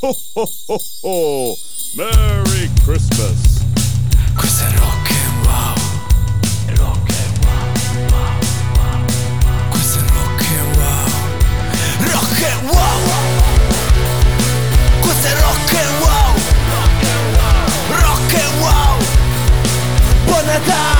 Ho ho ho! Merry Christmas! Questo è rock and wow. Rock and wow. wow. Questo è rock and wow. Rock and wow. Questo è rock and wow. Rock and wow. Buon Natale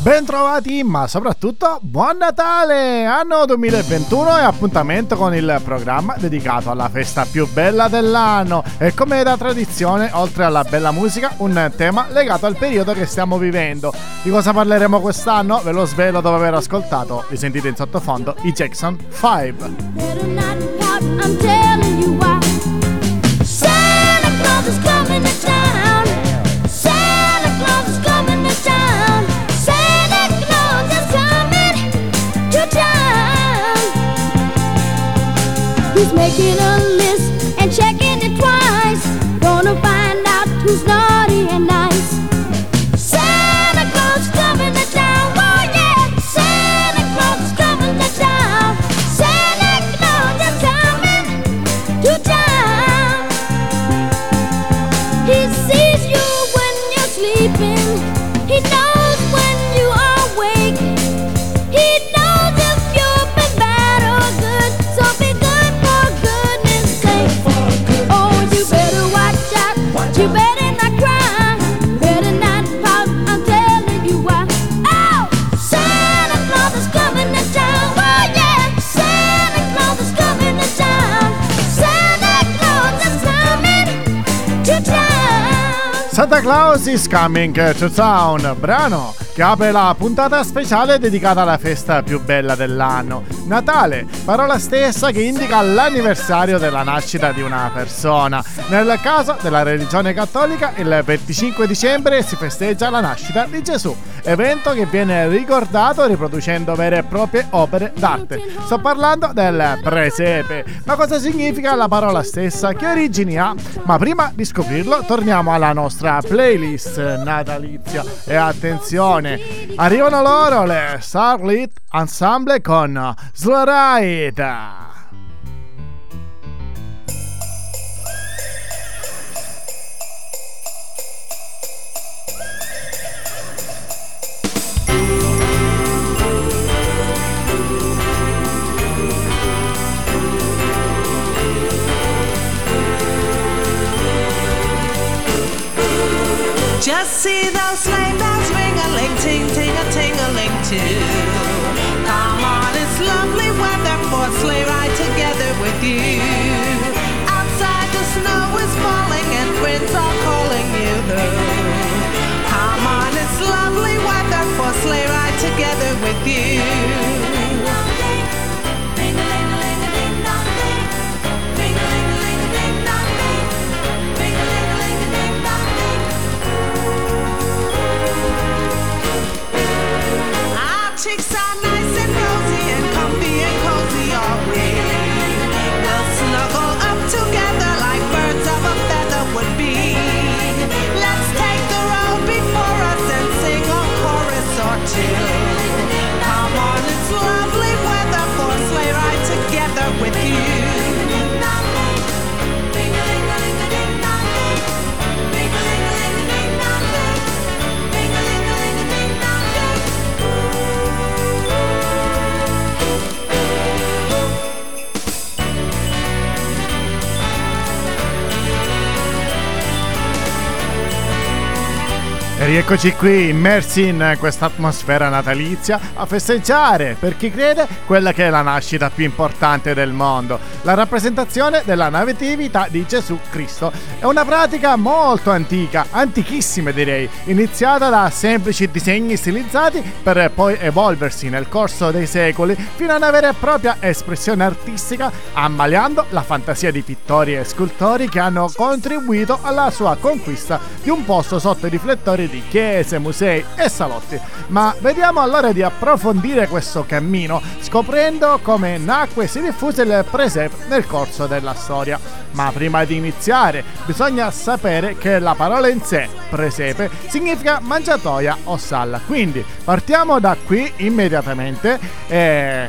Bentrovati, ma soprattutto buon Natale! Anno 2021 e appuntamento con il programma dedicato alla festa più bella dell'anno. E come da tradizione, oltre alla bella musica, un tema legato al periodo che stiamo vivendo. Di cosa parleremo quest'anno? Ve lo svelo dopo aver ascoltato, vi sentite in sottofondo, i Jackson 5. Santa Claus is coming to town, brano che apre la puntata speciale dedicata alla festa più bella dell'anno, Natale, parola stessa che indica l'anniversario della nascita di una persona. Nel caso della religione cattolica, il 25 dicembre si festeggia la nascita di Gesù, evento che viene ricordato riproducendo vere e proprie opere d'arte. Sto parlando del presepe. Ma cosa significa la parola stessa? Che origini ha? Ma prima di scoprirlo, torniamo alla nostra playlist natalizia. E attenzione, arrivano loro le Starlit Ensemble con Sloride. Just see those sleigh ting ting a ting a ling too. Come on, it's lovely weather for a sleigh ride together with you. Outside the snow is falling and friends are calling you. Come on, it's lovely weather for a sleigh ride together with you. E rieccoci qui immersi in questa atmosfera natalizia a festeggiare, per chi crede, quella che è la nascita più importante del mondo, la rappresentazione della natività di Gesù Cristo. È una pratica molto antica, antichissima direi, iniziata da semplici disegni stilizzati per poi evolversi nel corso dei secoli fino a una vera e propria espressione artistica, ammaliando la fantasia di pittori e scultori che hanno contribuito alla sua conquista di un posto sotto i riflettori di chiese, musei e salotti. Ma vediamo allora di approfondire questo cammino, scoprendo come nacque e si diffuse il presepe nel corso della storia. Ma prima di iniziare, bisogna sapere che la parola in sé, presepe, significa mangiatoia o salla. Quindi partiamo da qui immediatamente e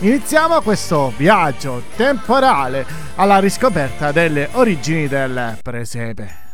iniziamo questo viaggio temporale alla riscoperta delle origini del presepe.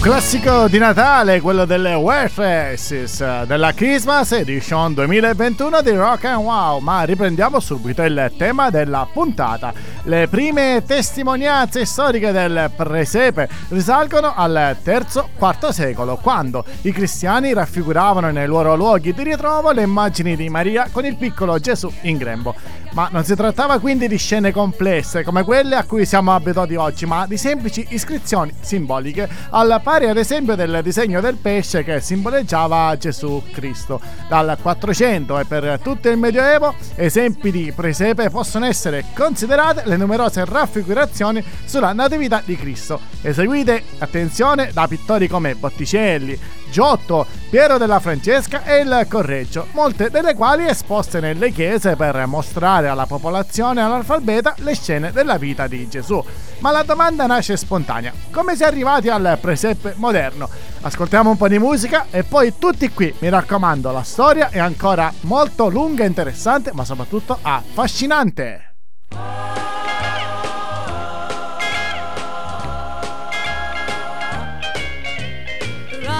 Classico di Natale, quello delle Faces, della Christmas Edition 2021 di Rock and Wow. Ma riprendiamo subito il tema della puntata. Le prime testimonianze storiche del presepe risalgono al III-IV secolo, quando i cristiani raffiguravano nei loro luoghi di ritrovo le immagini di Maria con il piccolo Gesù in grembo. Ma non si trattava quindi di scene complesse come quelle a cui siamo abituati oggi, ma di semplici iscrizioni simboliche, al pari ad esempio del disegno del pesce che simboleggiava Gesù Cristo. Dal 400 e per tutto il Medioevo, esempi di presepe possono essere considerate le numerose raffigurazioni sulla Natività di Cristo, eseguite, attenzione, da pittori come Botticelli, Giotto, Piero della Francesca e il Correggio, molte delle quali esposte nelle chiese per mostrare alla popolazione analfabeta le scene della vita di Gesù. Ma la domanda nasce spontanea: come si è arrivati al presepe moderno? Ascoltiamo un po' di musica e poi tutti qui, mi raccomando, la storia è ancora molto lunga e interessante, ma soprattutto affascinante.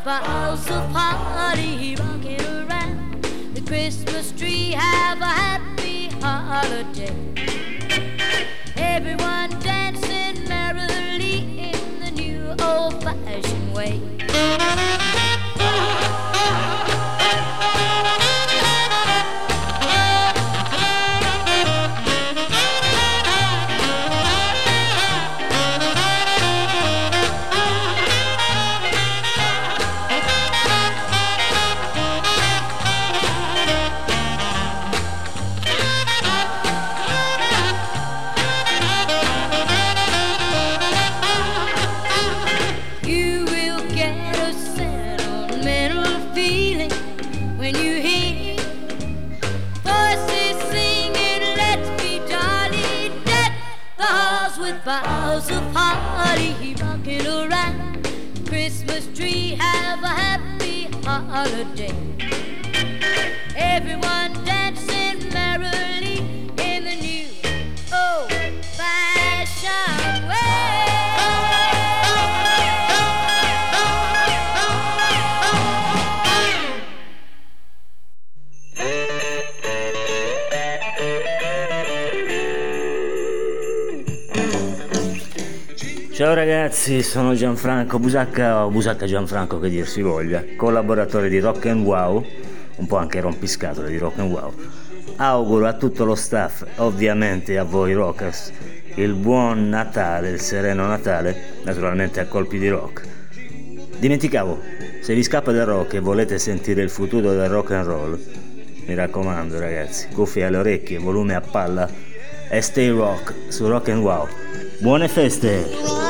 with boughs of holly rocking around the Christmas tree. Have a happy holiday. Everyone ragazzi, sono Gianfranco Busacca o Busacca Gianfranco che dir si voglia, collaboratore di Rock and Wow, un po' anche rompiscatole di Rock and Wow. Auguro a tutto lo staff, ovviamente a voi rockers, il buon Natale, il sereno Natale, naturalmente a colpi di rock. Dimenticavo, se vi scappa del rock e volete sentire il futuro del rock and roll, mi raccomando ragazzi, cuffie alle orecchie, volume a palla e stay rock su Rock and Wow. Buone feste!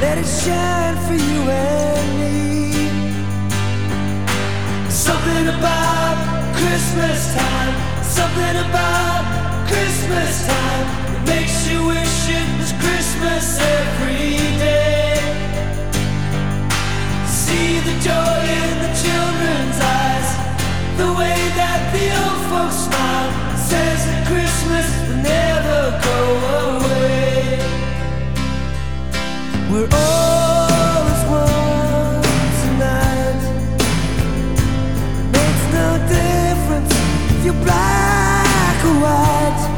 Let it shine for you and me. Something about Christmas time, something about Christmas time that makes you wish it was Christmas every day. See the joy in the children's eyes, the way that the old folks smile, says that Christmas will never go away. You black or white.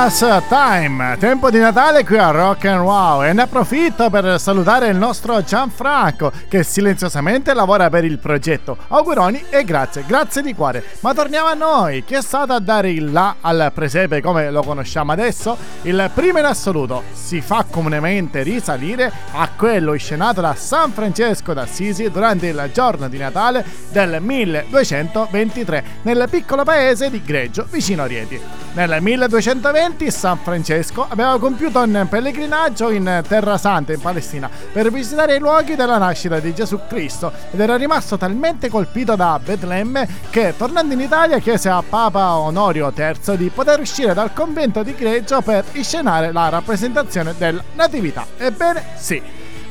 Christmas time, tempo di Natale qui a Rock and Wow e ne approfitto per salutare il nostro Gianfranco che silenziosamente lavora per il progetto. Auguroni e grazie, grazie di cuore. Ma torniamo a noi, chi è stato a dare il là al presepe come lo conosciamo adesso? Il primo in assoluto si fa comunemente risalire a quello inscenato da San Francesco d'Assisi durante il giorno di Natale del 1223 nel piccolo paese di Greggio vicino a Rieti. Nel 1220 San Francesco aveva compiuto un pellegrinaggio in Terra Santa in Palestina per visitare i luoghi della nascita di Gesù Cristo ed era rimasto talmente colpito da Betlemme che tornando in Italia chiese a Papa Onorio III di poter uscire dal convento di Greggio per inscenare la rappresentazione della Natività. Ebbene sì.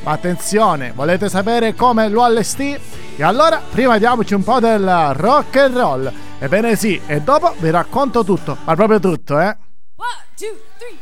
Ma attenzione, volete sapere come lo allestì? E allora prima diamoci un po' del rock and roll. Ebbene sì, e dopo vi racconto tutto, ma proprio tutto, eh? One, two, three,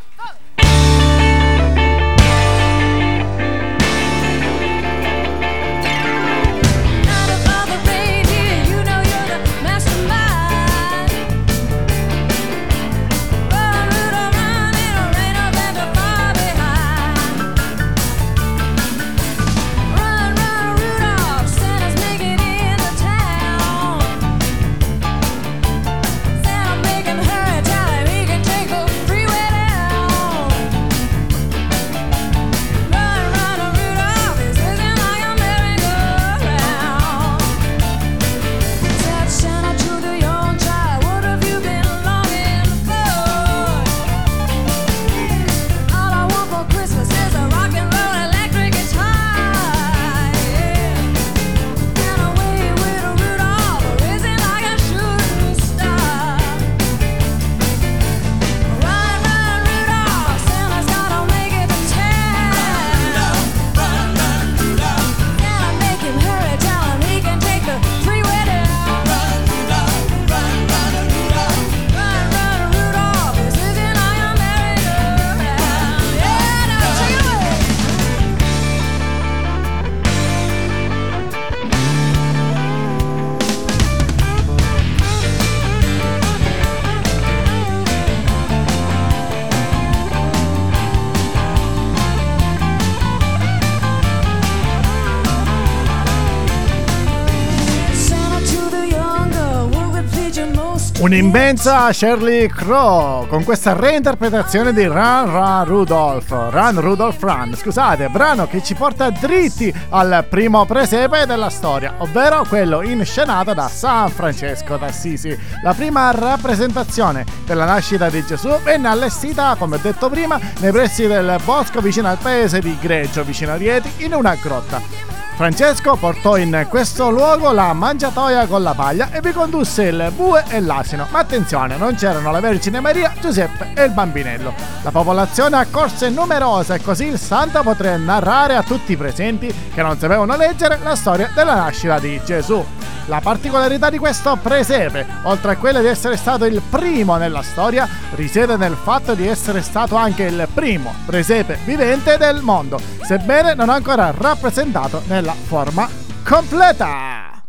Un'immensa Shirley Crow con questa reinterpretazione di Run Run Rudolph, Run Rudolph Run, scusate, brano che ci porta dritti al primo presepe della storia, ovvero quello inscenato da San Francesco d'Assisi. La prima rappresentazione della nascita di Gesù venne allestita, come detto prima, nei pressi del bosco vicino al paese di Greggio, vicino a Rieti, in una grotta. Francesco portò in questo luogo la mangiatoia con la paglia e vi condusse il bue e l'asino. Ma attenzione, non c'erano la Vergine Maria, Giuseppe e il bambinello. La popolazione accorse numerosa e così il santo poté narrare a tutti i presenti che non sapevano leggere la storia della nascita di Gesù. La particolarità di questo presepe, oltre a quella di essere stato il primo nella storia, risiede nel fatto di essere stato anche il primo presepe vivente del mondo, sebbene non ancora rappresentato nella forma completa.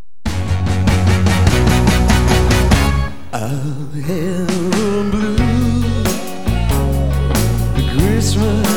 Christmas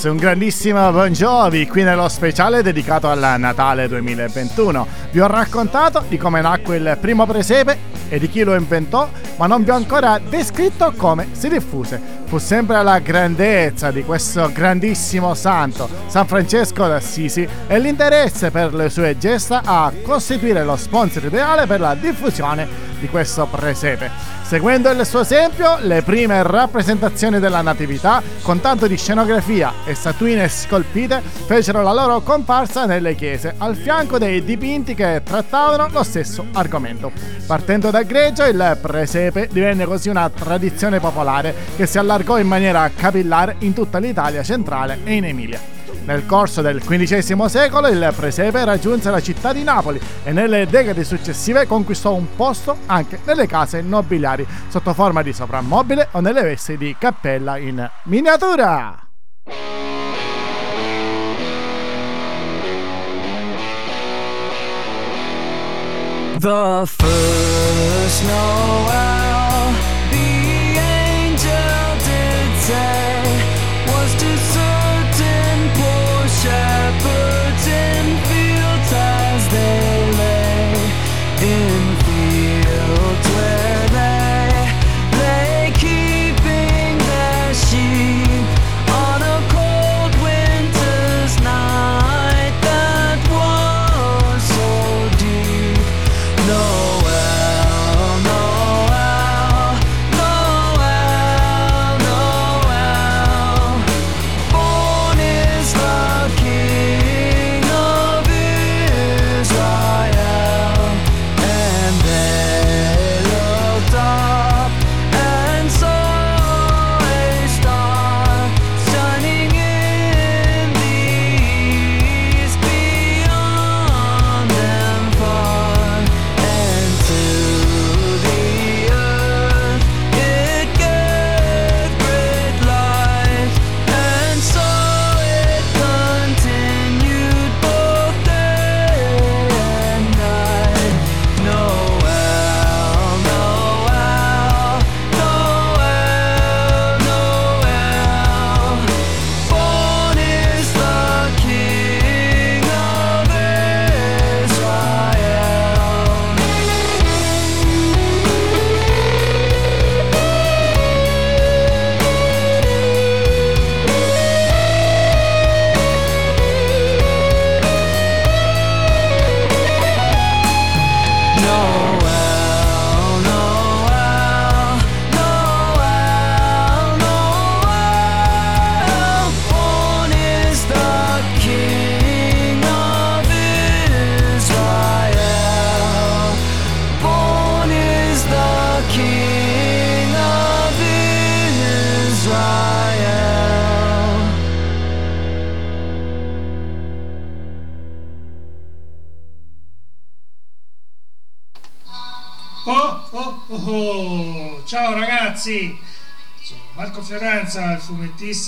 Christmas, un grandissimo Jovi qui nello speciale dedicato al Natale 2021. Vi ho raccontato di come nacque il primo presepe e di chi lo inventò, ma non vi ho ancora descritto come si diffuse. Fu sempre la grandezza di questo grandissimo santo, San Francesco d'Assisi, e l'interesse per le sue gesta a costituire lo sponsor ideale per la diffusione di questo presepe. Seguendo il suo esempio, le prime rappresentazioni della Natività, con tanto di scenografia e statuine scolpite, fecero la loro comparsa nelle chiese, al fianco dei dipinti che trattavano lo stesso argomento. Partendo dal greggio, il presepe divenne così una tradizione popolare che si allargò in maniera capillare in tutta l'Italia centrale e in Emilia. Nel corso del XV secolo il presepe raggiunse la città di Napoli e nelle decadi successive conquistò un posto anche nelle case nobiliari sotto forma di soprammobile o nelle vesti di cappella in miniatura. The first Noel,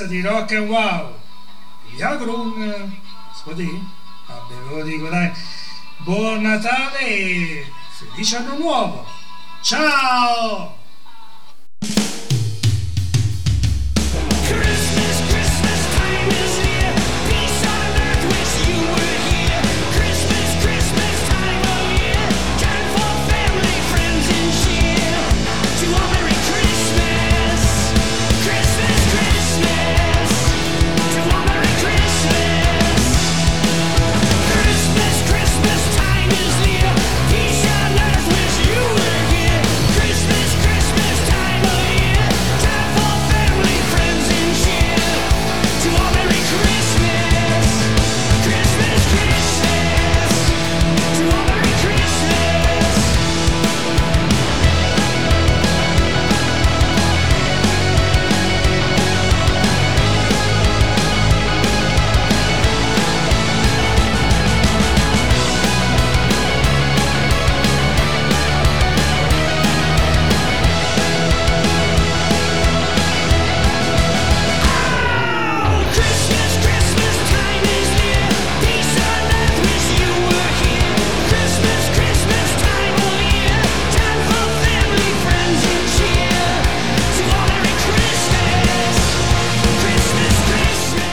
fumettista di Rock and Wow. Vi auguro un... eh, si può dire? Vabbè, ve lo dico, dai. Buon Natale e felice anno nuovo. Ciao!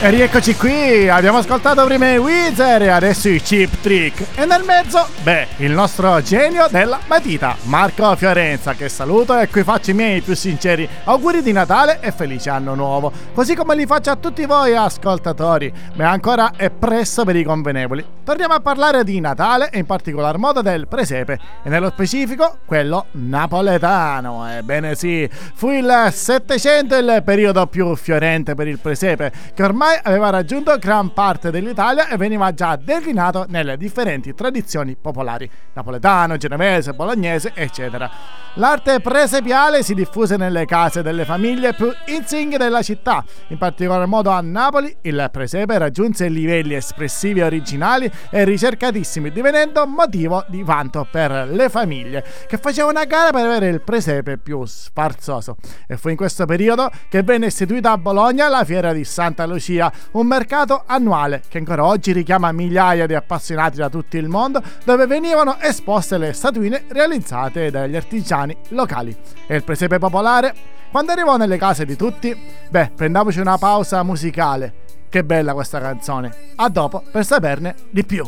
E rieccoci qui, abbiamo ascoltato prima i Weezer e adesso i Chip Trick. E nel mezzo, beh, il nostro genio della matita, Marco Fiorenza, che saluto e qui faccio i miei più sinceri auguri di Natale e felice anno nuovo. Così come li faccio a tutti voi ascoltatori, ma ancora è presto per i convenevoli. Torniamo a parlare di Natale e in particolar modo del presepe, e nello specifico quello napoletano. Ebbene sì, fu il 700 il periodo più fiorente per il presepe, che ormai aveva raggiunto gran parte dell'Italia e veniva già declinato nelle differenti tradizioni popolari, napoletano, genovese, bolognese, eccetera. L'arte presepiale si diffuse nelle case delle famiglie più insigne della città, in particolar modo a Napoli il presepe raggiunse livelli espressivi originali e ricercatissimi, divenendo motivo di vanto per le famiglie, che facevano una gara per avere il presepe più sfarzoso. E fu in questo periodo che venne istituita a Bologna la fiera di Santa Lucia, un mercato annuale che ancora oggi richiama migliaia di appassionati da tutto il mondo, dove venivano esposte le statuine realizzate dagli artigiani locali. E il presepe popolare? Quando arrivò nelle case di tutti? Beh, prendiamoci una pausa musicale. Che bella questa canzone. A dopo per saperne di più.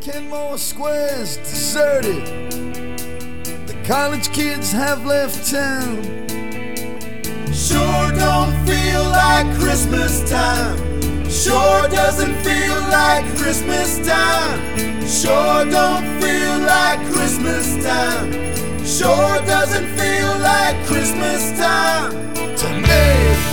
Kenmore Square's deserted. The college kids have left town. Sure don't feel like Christmas time. Sure doesn't feel like Christmas time. Sure don't feel like Christmas time. Sure doesn't feel like Christmas time to me.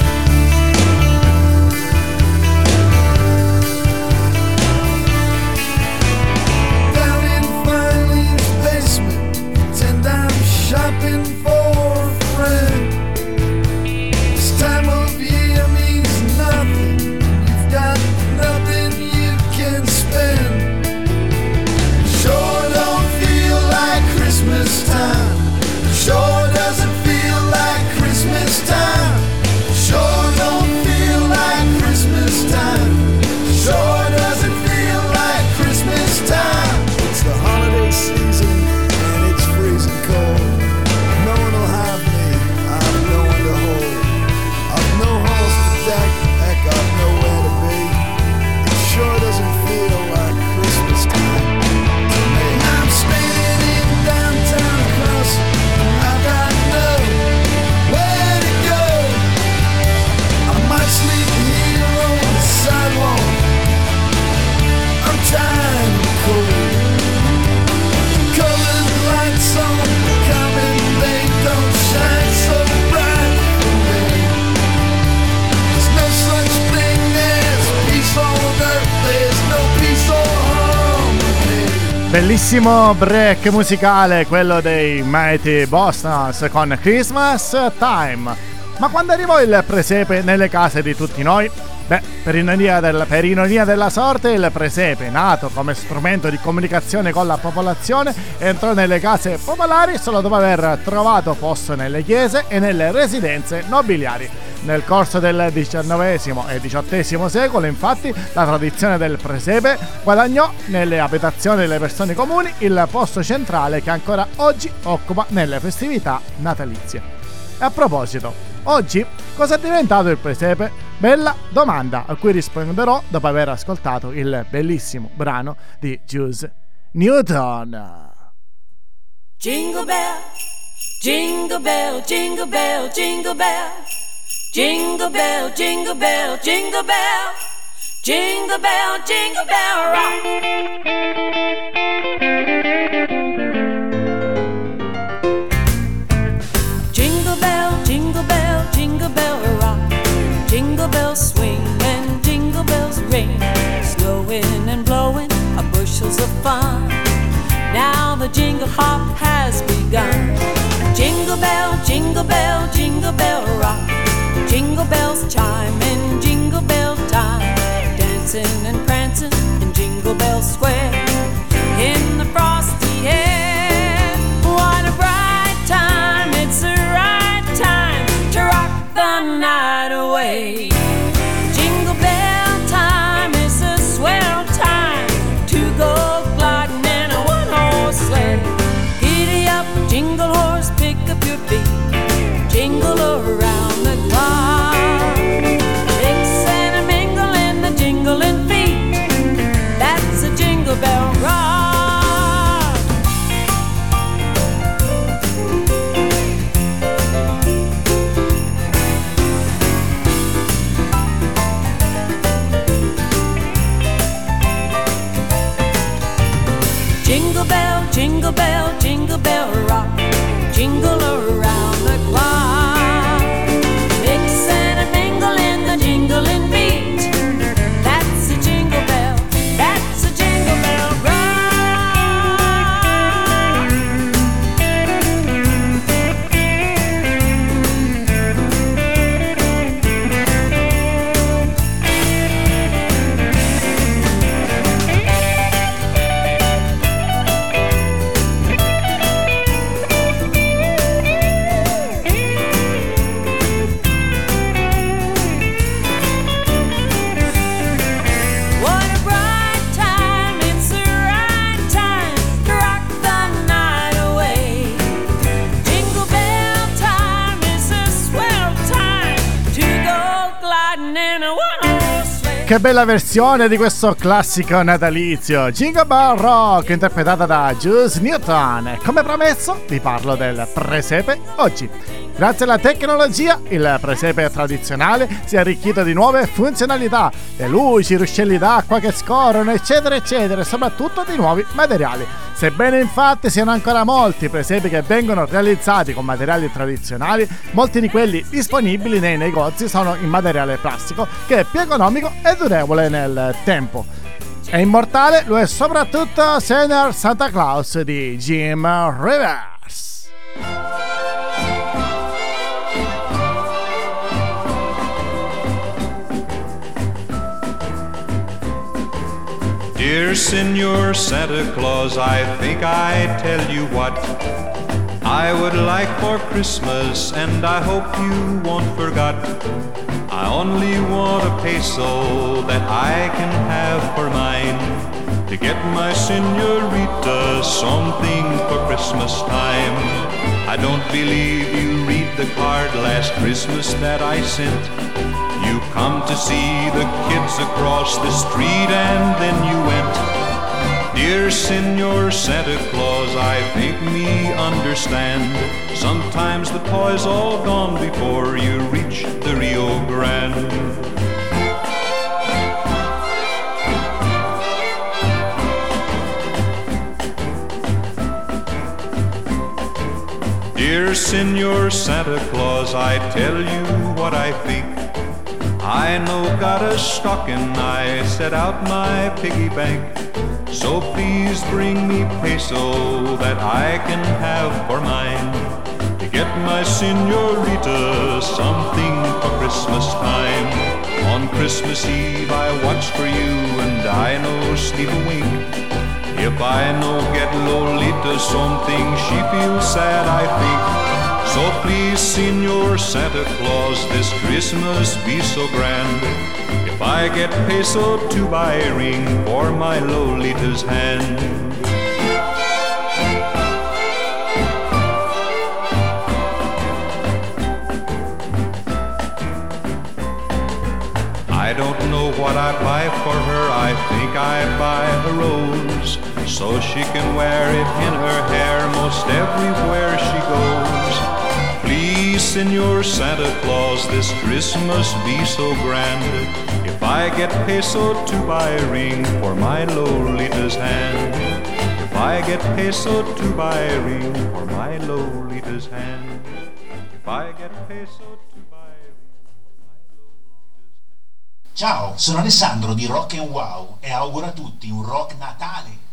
Bellissimo break musicale, quello dei Mighty Bostons con Christmas Time. Ma quando arrivò il presepe nelle case di tutti noi? Beh, per ironia, del- per ironia della sorte, il presepe, nato come strumento di comunicazione con la popolazione, entrò nelle case popolari solo dopo aver trovato posto nelle chiese e nelle residenze nobiliari. Nel corso del XIX e XVIII secolo, infatti, la tradizione del presepe guadagnò nelle abitazioni delle persone comuni il posto centrale che ancora oggi occupa nelle festività natalizie. E a proposito, oggi cosa è diventato il presepe? Bella domanda a cui risponderò dopo aver ascoltato il bellissimo brano di Juice Newton. Jingle bell, jingle bell, jingle bell, jingle bell. Jingle bell, jingle bell, jingle bell. Jingle bell, jingle bell rock. Fun. Now the jingle hop has begun. Jingle bell, jingle bell, jingle bell rock. Jingle bells chime in jingle bell time. Dancing and bella versione di questo classico natalizio, Jingle Bell Rock, interpretata da Juice Newton. Come promesso, vi parlo del presepe oggi. Grazie alla tecnologia, il presepe tradizionale si è arricchito di nuove funzionalità, le luci, i ruscelli d'acqua che scorrono, eccetera, eccetera, e soprattutto di nuovi materiali. Sebbene infatti siano ancora molti i presepi che vengono realizzati con materiali tradizionali, molti di quelli disponibili nei negozi sono in materiale plastico, che è più economico e durevole nel tempo. E immortale lo è soprattutto Senior Santa Claus di Jim Rivers. Dear Senor Santa Claus, I think I tell you what I would like for Christmas, and I hope you won't forget. I only want a peso that I can have for mine to get my senorita something for Christmas time. I don't believe you read the card last Christmas that I sent. You come to see the kids across the street and then you went. Dear Senor Santa Claus, I think me understand. Sometimes the toy's all gone before you reach the Rio Grande. Dear Senor Santa Claus, I tell you what I think. I know got a stocking, I set out my piggy bank. So please bring me peso that I can have for mine. To get my senorita something for Christmas time. On Christmas Eve I watch for you and I know sleep a wink. If I no get Lolita something, she feels sad, I think. So please, Senor Santa Claus, this Christmas be so grand. If I get peso to buy a ring for my Lolita's hand. I don't know what I buy for her. I think I buy a rose so she can wear it in her hair most everywhere she goes. Senor Santa Claus, this Christmas be so grand. If I get peso to buy a ring for my Lolita's hand. If I get peso to buy a ring for my Lolita's hand. If I get peso to buy a ring for my Lolita's hand. Ciao, sono Alessandro di Rock and Wow e auguro a tutti un rock natale.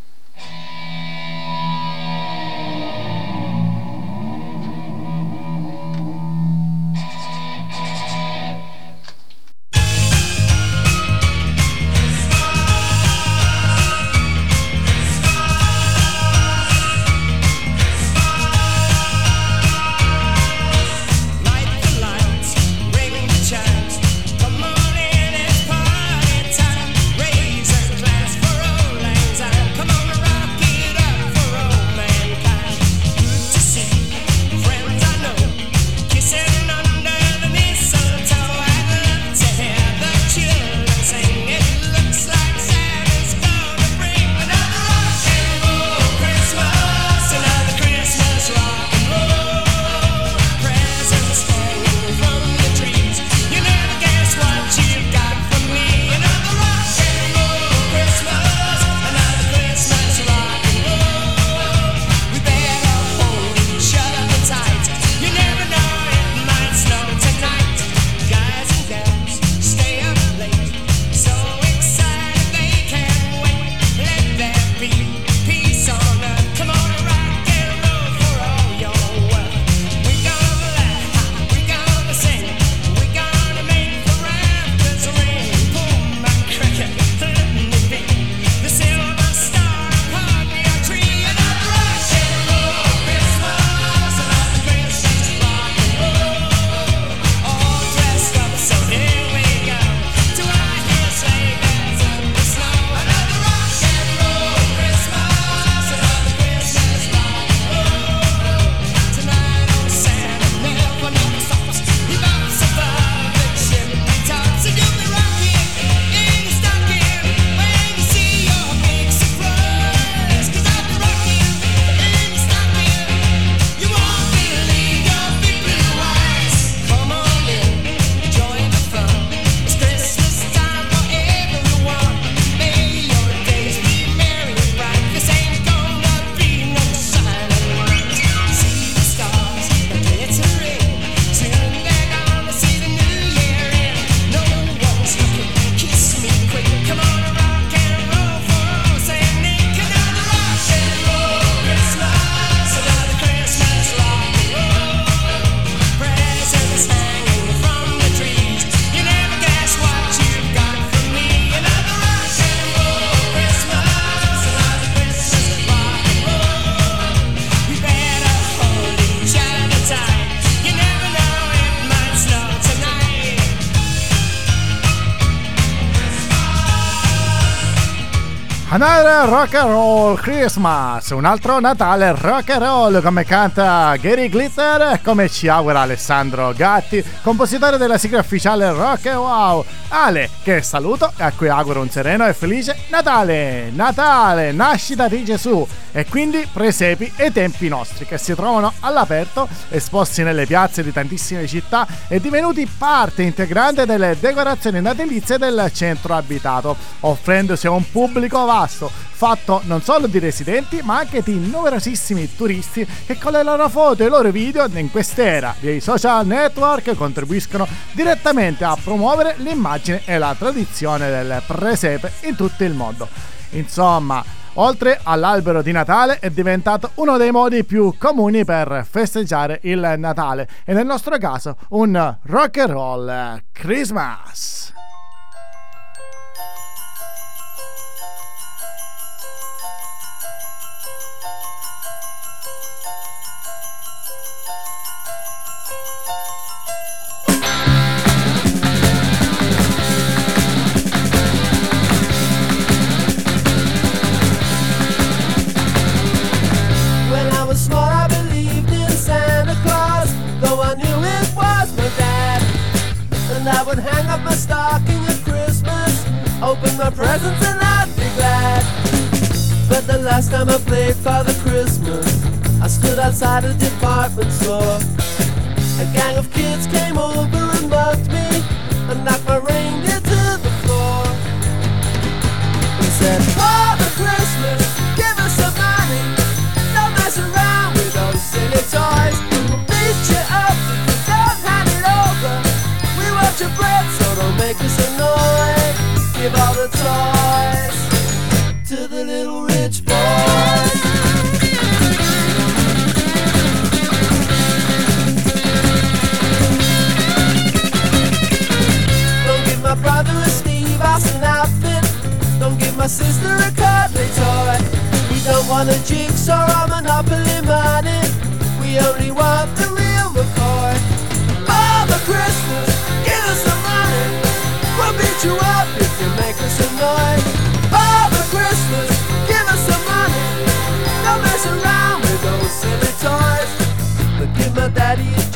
Rock and roll Christmas, un altro Natale rock and roll come canta Gary Glitter come ci augura Alessandro Gatti, compositore della sigla ufficiale Rock and Wow. Ale, che saluto e a cui auguro un sereno e felice Natale! Natale, nascita di Gesù e quindi presepi e tempi nostri che si trovano all'aperto, esposti nelle piazze di tantissime città e divenuti parte integrante delle decorazioni natalizie del centro abitato, offrendosi a un pubblico vasto, fatto non solo di residenti ma anche di numerosissimi turisti che con le loro foto e i loro video in quest'era dei social network contribuiscono direttamente a promuovere l'immagine e la tradizione del presepe in tutto il mondo. Insomma, oltre all'albero di Natale è diventato uno dei modi più comuni per festeggiare il Natale e nel nostro caso un rock and roll Christmas.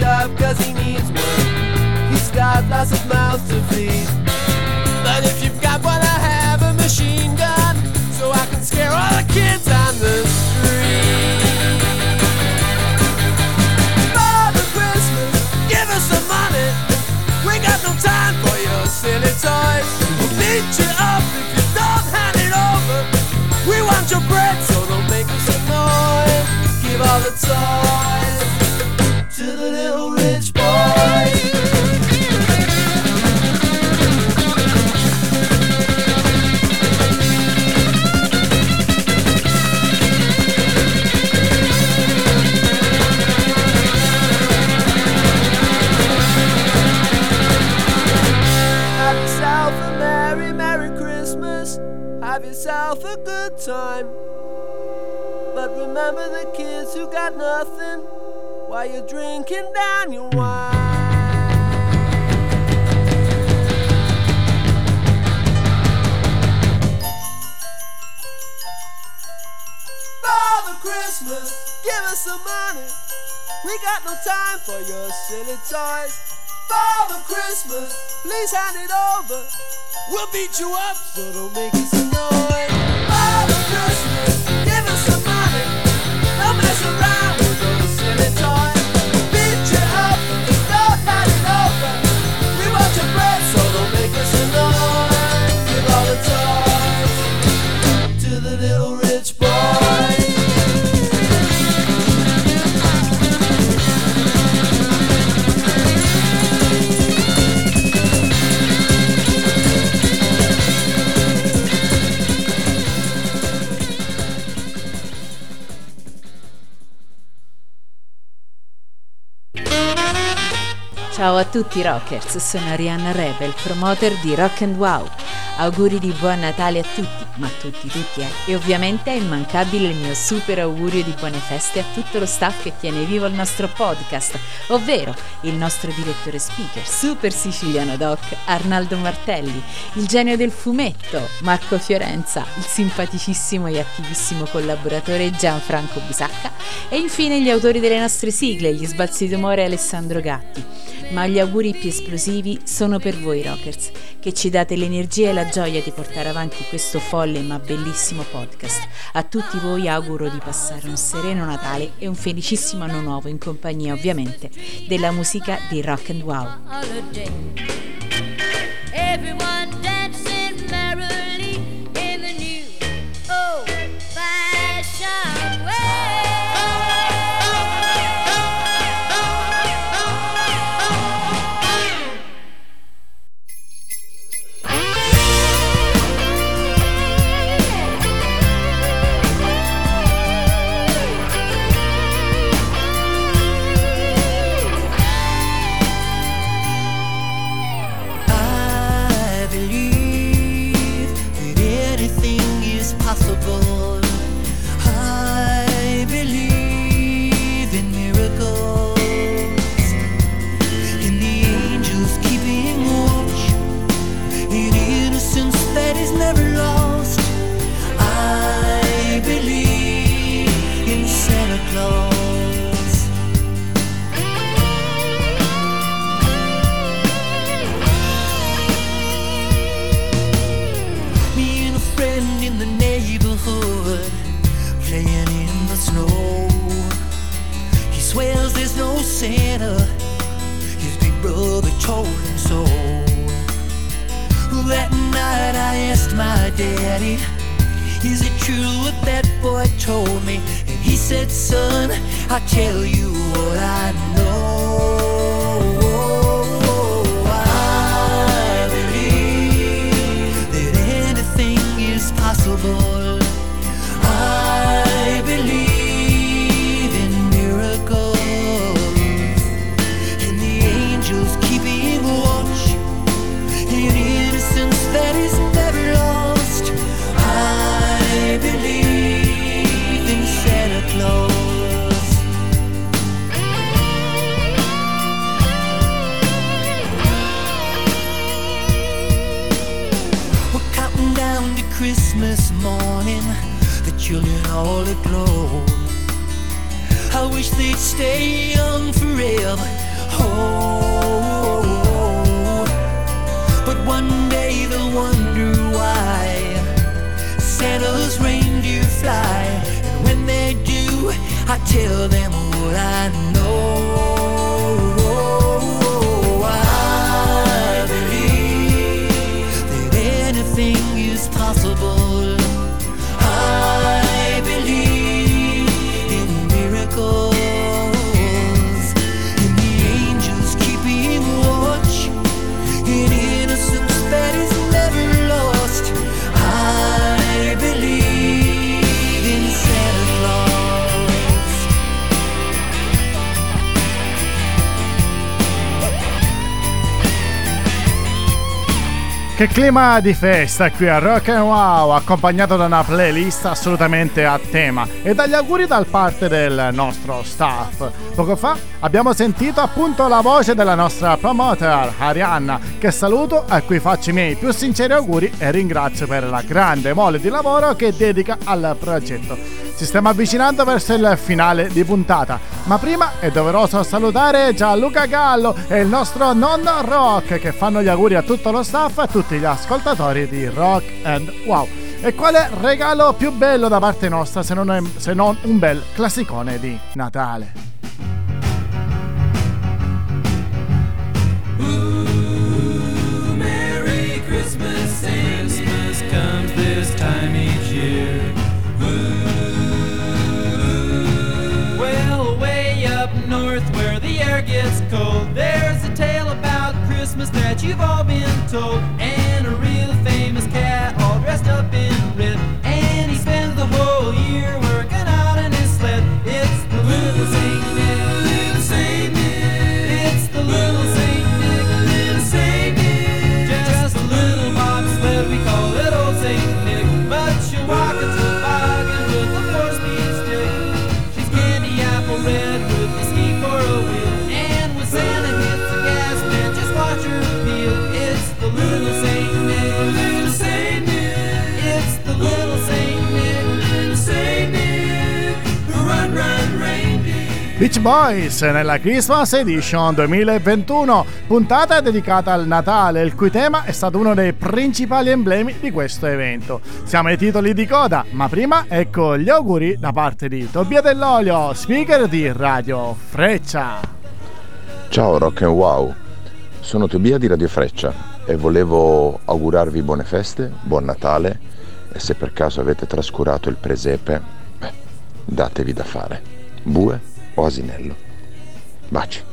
Job cause he needs one. He's got lots of mouths to feed. But if you've got one, I have a machine gun. So I can scare all the kids on the street. Father Christmas, give us some money. We got no time for your silly toys. We'll beat you up if you don't hand it over. We want your bread, so don't make us annoyed. Give all the toys time. But remember the kids who got nothing while you're drinking down your wine. Father Christmas, give us some money. We got no time for your silly toys. Father Christmas, please hand it over. We'll beat you up, so don't make us annoyed. Ciao a tutti rockers, sono Arianna Rebel, promoter di Rock and Wow. Auguri di buon Natale a tutti, ma tutti, tutti, eh. E ovviamente è immancabile il mio super augurio di buone feste a tutto lo staff che tiene vivo il nostro podcast, ovvero il nostro direttore speaker, super siciliano doc, Arnaldo Martelli, il genio del fumetto, Marco Fiorenza, il simpaticissimo e attivissimo collaboratore Gianfranco Busacca e infine gli autori delle nostre sigle, gli sbalzi d'umore Alessandro Gatti. Ma gli auguri più esplosivi sono per voi rockers, che ci date l'energia e la gioia di portare avanti questo folle ma bellissimo podcast. A tutti voi auguro di passare un sereno Natale e un felicissimo anno nuovo in compagnia ovviamente della musica di Rock and Wow. Children all aglow. I wish they'd stay young forever. Oh, but one day they'll wonder why Santa's reindeer fly. And when they do, I tell them what I know. I believe that anything is possible. Che clima di festa qui a Rock and Wow, accompagnato da una playlist assolutamente a tema e dagli auguri da parte del nostro staff. Poco fa abbiamo sentito appunto la voce della nostra promoter Arianna, che saluto a cui faccio i miei più sinceri auguri e ringrazio per la grande mole di lavoro che dedica al progetto. Ci stiamo avvicinando verso il finale di puntata, ma prima è doveroso salutare Gianluca Gallo e il nostro nonno Rock che fanno gli auguri a tutto lo staff e a tutti gli ascoltatori di Rock and Wow. E quale regalo più bello da parte nostra se non, è- se non un bel classicone di Natale? Nella Christmas Edition 2021, puntata dedicata al Natale, il cui tema è stato uno dei principali emblemi di questo evento. Siamo ai titoli di coda, ma prima ecco gli auguri da parte di Tobia Dell'Olio, speaker di Radio Freccia. Ciao Rock and Wow, sono Tobia di Radio Freccia e volevo augurarvi buone feste, buon Natale e se per caso avete trascurato il presepe, beh, datevi da fare. Bue o asinello. Baci.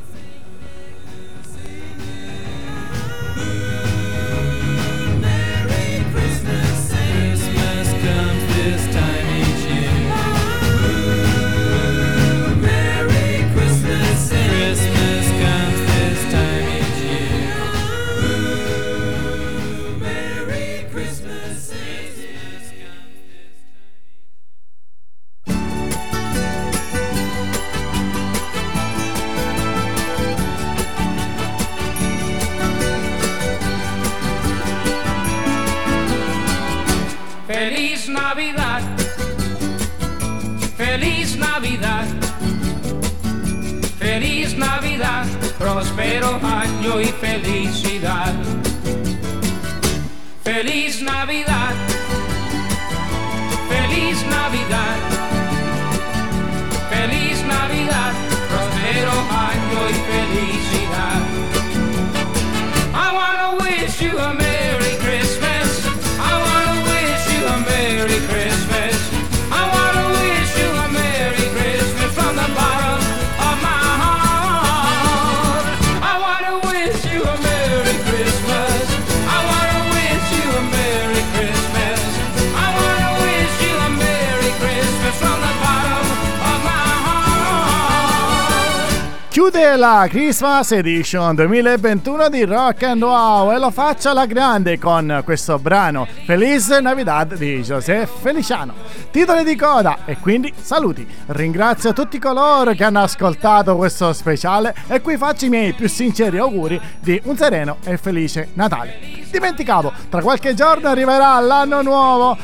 Christmas Edition 2021 di Rock and Wow e lo faccio alla grande con questo brano Feliz Navidad di José Feliciano. Titoli di coda e quindi saluti. Ringrazio tutti coloro che hanno ascoltato questo speciale e qui faccio i miei più sinceri auguri di un sereno e felice Natale. Dimenticavo, tra qualche giorno arriverà l'anno nuovo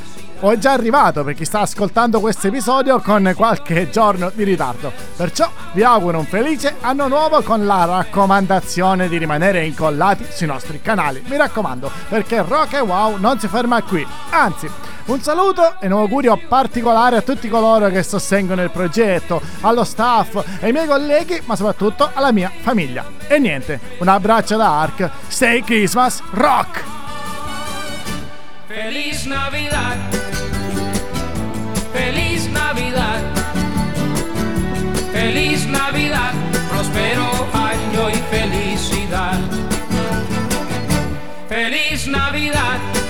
o è già arrivato per chi sta ascoltando questo episodio con qualche giorno di ritardo. Perciò vi auguro un felice anno nuovo con la raccomandazione di rimanere incollati sui nostri canali. Mi raccomando, perché Rock e Wow non si ferma qui. Anzi, un saluto e un augurio particolare a tutti coloro che sostengono il progetto, allo staff, ai miei colleghi, ma soprattutto alla mia famiglia. E niente, un abbraccio da Ark. Stay Christmas Rock! Feliz Navidad. Feliz Navidad. Próspero año y felicidad. Feliz Navidad.